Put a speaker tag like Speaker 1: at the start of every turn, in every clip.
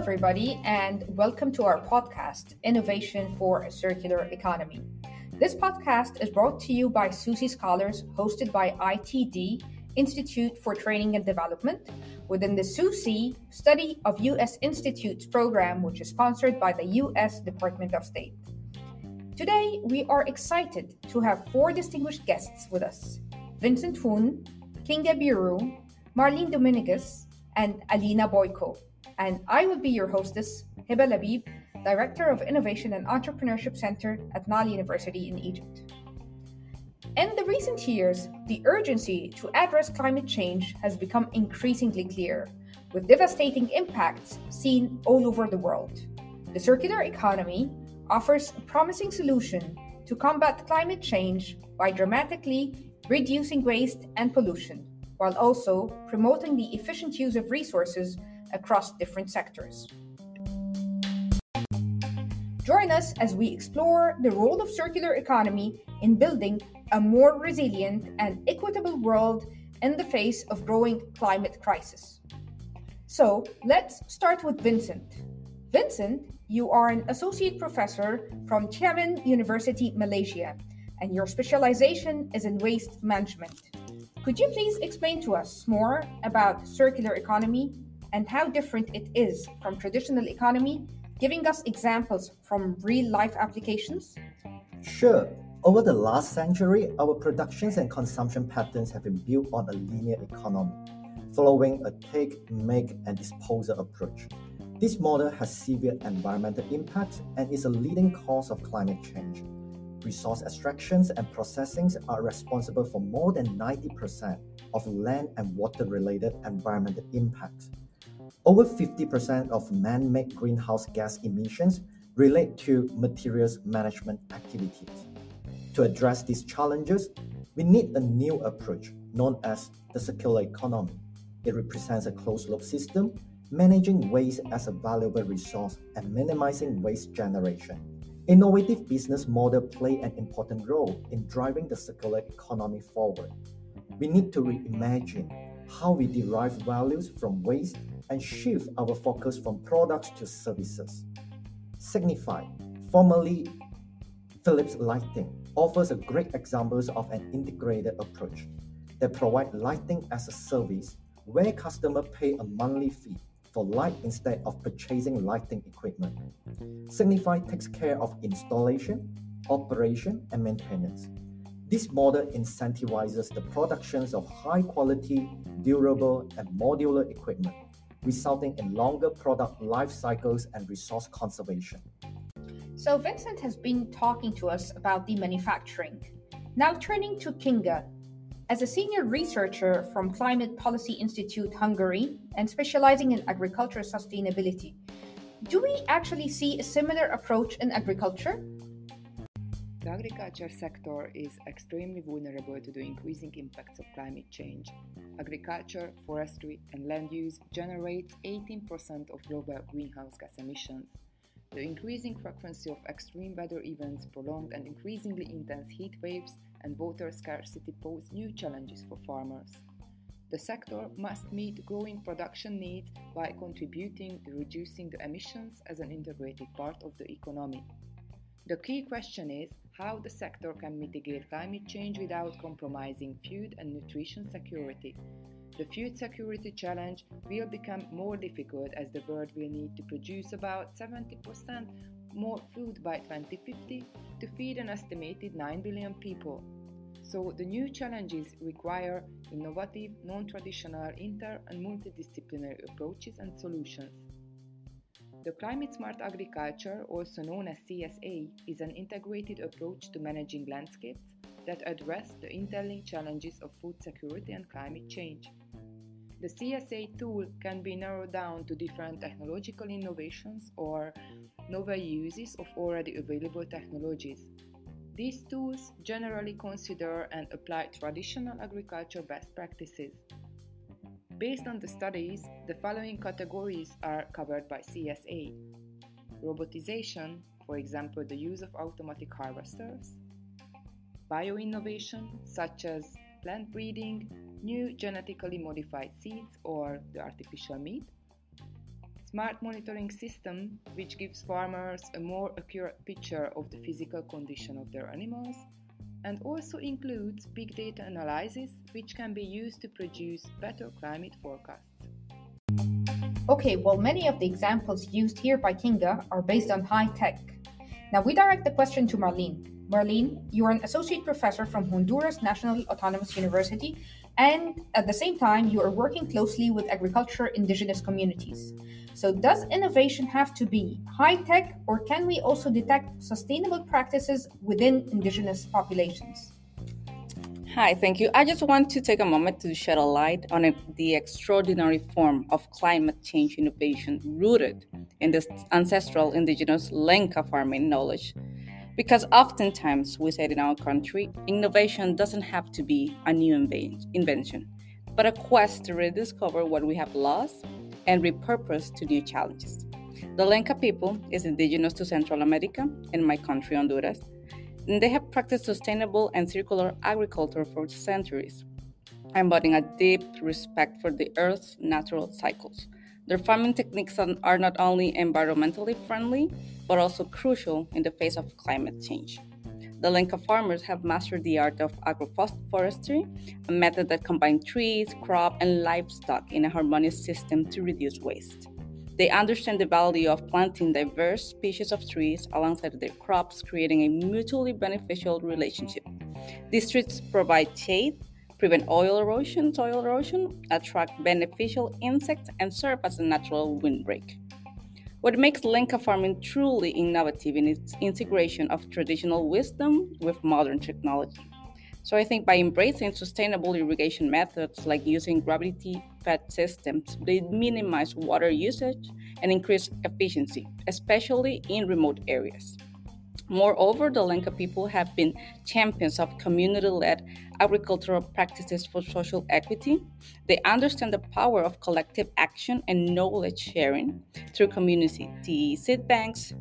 Speaker 1: everybody, and welcome to our podcast, Innovation for a Circular Economy. This podcast is brought to you by SUSI Scholars, hosted by ITD, Institute for Training and Development, within the SUSI Study of U.S. Institutes program, which is sponsored by the U.S. Department of State. Today, we are excited to have four distinguished guests with us Vincent Woon, Kinga Biro, Marlene Dominguez, and Alina Boiko and I will be your hostess, Heba Labib, Director of Innovation and Entrepreneurship Center at Nile University in Egypt. In the recent years, the urgency to address climate change has become increasingly clear, with devastating impacts seen all over the world. The circular economy offers a promising solution to combat climate change by dramatically reducing waste and pollution, while also promoting the efficient use of resources across different sectors. Join us as we explore the role of circular economy in building a more resilient and equitable world in the face of growing climate crisis. So, let's start with Vincent. Vincent, you are an associate professor from Xiamen University, Malaysia, and your specialization is in waste management. Could you please explain to us more about circular economy and how different it is from traditional economy, giving us examples from real life applications?
Speaker 2: Sure. Over the last century, our productions and consumption patterns have been built on a linear economy, following a take, make, and disposal approach. This model has severe environmental impacts and is a leading cause of climate change. Resource extractions and processings are responsible for more than 90% of land and water related environmental impacts. Over 50% of man made greenhouse gas emissions relate to materials management activities. To address these challenges, we need a new approach known as the circular economy. It represents a closed loop system managing waste as a valuable resource and minimizing waste generation. Innovative business models play an important role in driving the circular economy forward. We need to reimagine how we derive values from waste and shift our focus from products to services. Signify, formerly Philips Lighting, offers a great examples of an integrated approach that provide lighting as a service where customers pay a monthly fee for light instead of purchasing lighting equipment. Signify takes care of installation, operation, and maintenance. This model incentivizes the productions of high quality, durable, and modular equipment resulting in longer product life cycles and resource conservation.
Speaker 1: So, Vincent has been talking to us about the manufacturing. Now, turning to Kinga. As a senior researcher from Climate Policy Institute Hungary and specializing in agricultural sustainability, do we actually see a similar approach in agriculture?
Speaker 3: The agriculture sector is extremely vulnerable to the increasing impacts of climate change. Agriculture, forestry, and land use generates 18% of global greenhouse gas emissions. The increasing frequency of extreme weather events, prolonged and increasingly intense heat waves, and water scarcity pose new challenges for farmers. The sector must meet growing production needs by contributing to reducing the emissions as an integrated part of the economy. The key question is how the sector can mitigate climate change without compromising food and nutrition security. The food security challenge will become more difficult as the world will need to produce about 70% more food by 2050 to feed an estimated 9 billion people. So, the new challenges require innovative, non traditional, inter and multidisciplinary approaches and solutions. The climate smart agriculture, also known as CSA, is an integrated approach to managing landscapes that address the interlinked challenges of food security and climate change. The CSA tool can be narrowed down to different technological innovations or novel uses of already available technologies. These tools generally consider and apply traditional agriculture best practices. Based on the studies, the following categories are covered by CSA robotization, for example, the use of automatic harvesters, bioinnovation, such as plant breeding, new genetically modified seeds, or the artificial meat, smart monitoring system which gives farmers a more accurate picture of the physical condition of their animals and also includes big data analysis which can be used to produce better climate forecasts.
Speaker 1: Okay, well, many of the examples used here by Kinga are based on high tech. Now we direct the question to Marlene. Marlene, you are an associate professor from Honduras National Autonomous University, and at the same time, you are working closely with agriculture indigenous communities. So, does innovation have to be high tech, or can we also detect sustainable practices within indigenous populations?
Speaker 4: Hi, thank you. I just want to take a moment to shed a light on a, the extraordinary form of climate change innovation rooted in this ancestral indigenous Lenca farming knowledge. Because oftentimes we say in our country, innovation doesn't have to be a new invention, but a quest to rediscover what we have lost and repurpose to new challenges. The Lenca people is indigenous to Central America and my country, Honduras, and they have practiced sustainable and circular agriculture for centuries, embodying a deep respect for the Earth's natural cycles. Their farming techniques are not only environmentally friendly, but also crucial in the face of climate change. The Lenca farmers have mastered the art of agroforestry, a method that combines trees, crop, and livestock in a harmonious system to reduce waste. They understand the value of planting diverse species of trees alongside their crops, creating a mutually beneficial relationship. These trees provide shade, prevent oil erosion, soil erosion, attract beneficial insects, and serve as a natural windbreak. What makes Lenca farming truly innovative in its integration of traditional wisdom with modern technology. So I think by embracing sustainable irrigation methods like using gravity fed systems, they minimize water usage and increase efficiency, especially in remote areas. Moreover, the Lenca people have been champions of community led agricultural practices for social equity. They understand the power of collective action and knowledge sharing through community seed banks,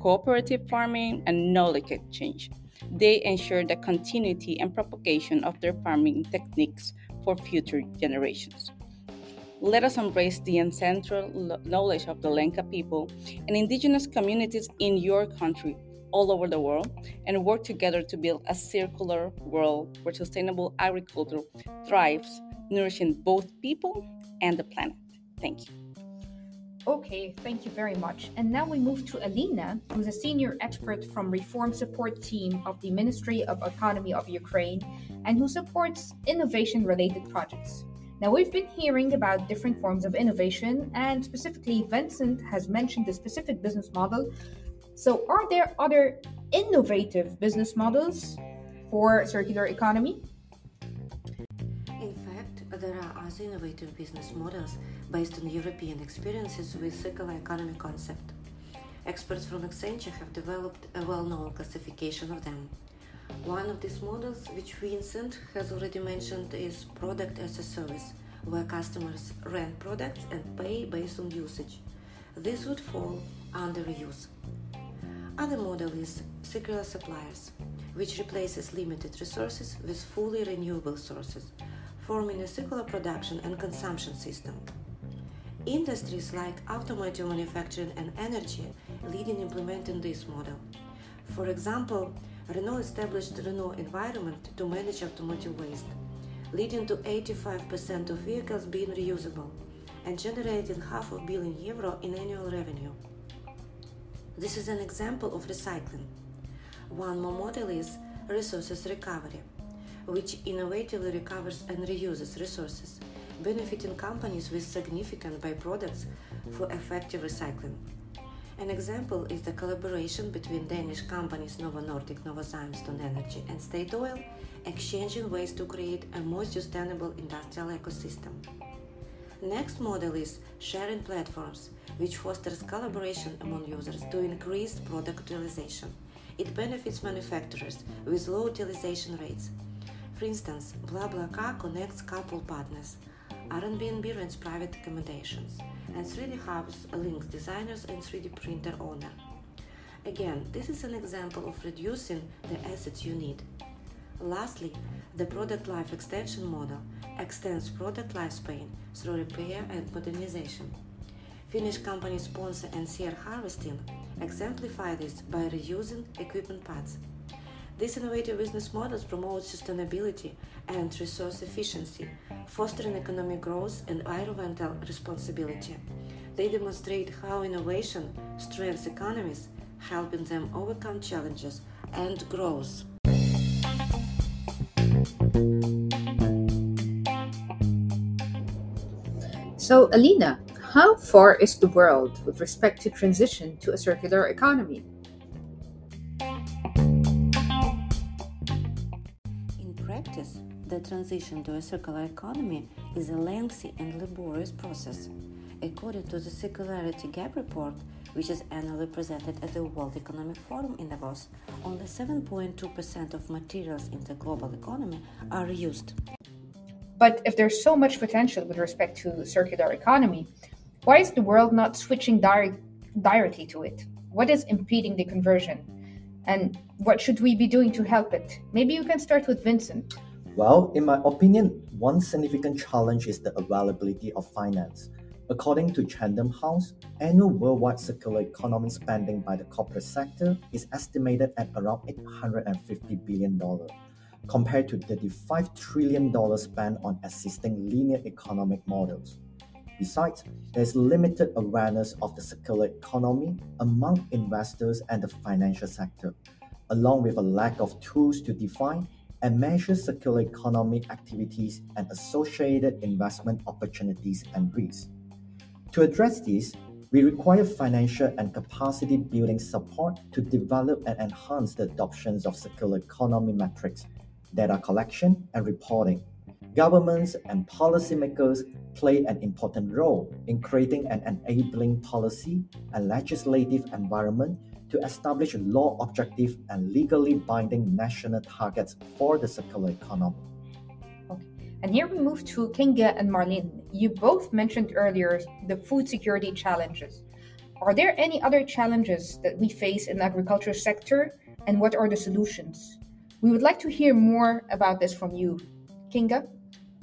Speaker 4: cooperative farming, and knowledge exchange. They ensure the continuity and propagation of their farming techniques for future generations. Let us embrace the ancestral knowledge of the Lenca people and indigenous communities in your country all over the world and work together to build a circular world where sustainable agriculture thrives, nourishing both people and the planet. Thank you.
Speaker 1: Okay, thank you very much. And now we move to Alina, who's a senior expert from Reform Support Team of the Ministry of Economy of Ukraine and who supports innovation related projects. Now, we've been hearing about different forms of innovation, and specifically, Vincent has mentioned the specific business model so, are there other innovative business models for circular economy?
Speaker 5: In fact, there are other innovative business models based on European experiences with circular economy concept. Experts from Accenture have developed a well-known classification of them. One of these models, which Vincent has already mentioned, is product as a service, where customers rent products and pay based on usage. This would fall under reuse. Other model is circular suppliers, which replaces limited resources with fully renewable sources, forming a circular production and consumption system. Industries like automotive manufacturing and energy lead in implementing this model. For example, Renault established Renault Environment to manage automotive waste, leading to 85% of vehicles being reusable and generating half a billion euro in annual revenue. This is an example of recycling. One more model is resources recovery, which innovatively recovers and reuses resources, benefiting companies with significant byproducts for effective recycling. An example is the collaboration between Danish companies Novo Nordisk, Novozymes Energy, and Statoil, exchanging ways to create a more sustainable industrial ecosystem. Next model is sharing platforms, which fosters collaboration among users to increase product utilization. It benefits manufacturers with low utilization rates. For instance, BlaBlaCar connects couple partners, Airbnb rents private accommodations, and 3D Hubs links designers and 3D printer owner. Again, this is an example of reducing the assets you need. Lastly, the product life extension model extends product lifespan through repair and modernization. Finnish company sponsor NCR Harvesting exemplify this by reusing equipment parts. These innovative business models promote sustainability and resource efficiency, fostering economic growth and environmental responsibility. They demonstrate how innovation strengthens economies, helping them overcome challenges and growth.
Speaker 1: So, Alina, how far is the world with respect to transition to a circular economy?
Speaker 5: In practice, the transition to a circular economy is a lengthy and laborious process. According to the Circularity Gap Report, which is annually presented at the World Economic Forum in Davos, only 7.2% of materials in the global economy are reused.
Speaker 1: But if there's so much potential with respect to circular economy, why is the world not switching direct, directly to it? What is impeding the conversion? And what should we be doing to help it? Maybe you can start with Vincent.
Speaker 2: Well, in my opinion, one significant challenge is the availability of finance. According to Chatham House, annual worldwide circular economy spending by the corporate sector is estimated at around $850 billion, compared to $35 trillion spent on existing linear economic models. Besides, there is limited awareness of the circular economy among investors and the financial sector, along with a lack of tools to define and measure circular economy activities and associated investment opportunities and risks. To address this, we require financial and capacity building support to develop and enhance the adoptions of circular economy metrics, data collection, and reporting Governments and policymakers play an important role in creating an enabling policy and legislative environment to establish law objective and legally binding national targets for the circular economy.
Speaker 1: Okay. And here we move to Kinga and Marlene. You both mentioned earlier the food security challenges. Are there any other challenges that we face in the agriculture sector and what are the solutions? We would like to hear more about this from you. Kinga?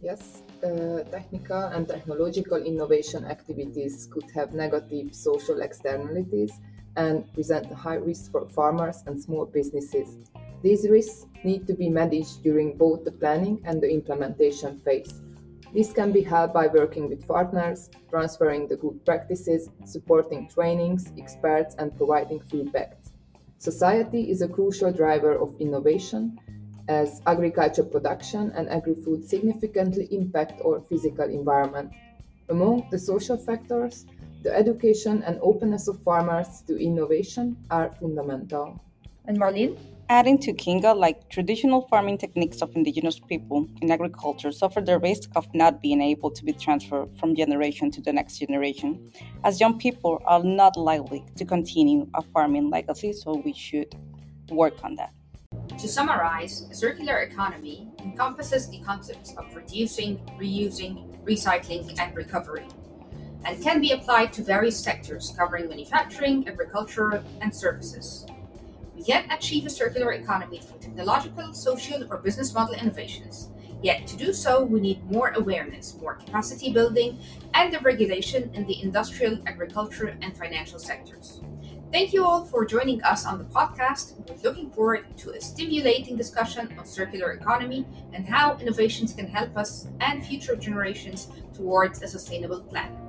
Speaker 3: Yes, uh, technical and technological innovation activities could have negative social externalities and present a high risk for farmers and small businesses. These risks need to be managed during both the planning and the implementation phase. This can be helped by working with partners, transferring the good practices, supporting trainings, experts, and providing feedback. Society is a crucial driver of innovation as agriculture production and agri-food significantly impact our physical environment. Among the social factors, the education and openness of farmers to innovation are fundamental.
Speaker 1: And Marlene?
Speaker 4: Adding to Kinga, like traditional farming techniques of indigenous people in agriculture suffer the risk of not being able to be transferred from generation to the next generation, as young people are not likely to continue a farming legacy, so we should work on that.
Speaker 1: To summarize, a circular economy encompasses the concepts of reducing, reusing, recycling, and recovery, and can be applied to various sectors covering manufacturing, agriculture, and services. We can achieve a circular economy through technological, social, or business model innovations. Yet, to do so, we need more awareness, more capacity building, and the regulation in the industrial, agriculture, and financial sectors. Thank you all for joining us on the podcast. We're looking forward to a stimulating discussion on circular economy and how innovations can help us and future generations towards a sustainable planet.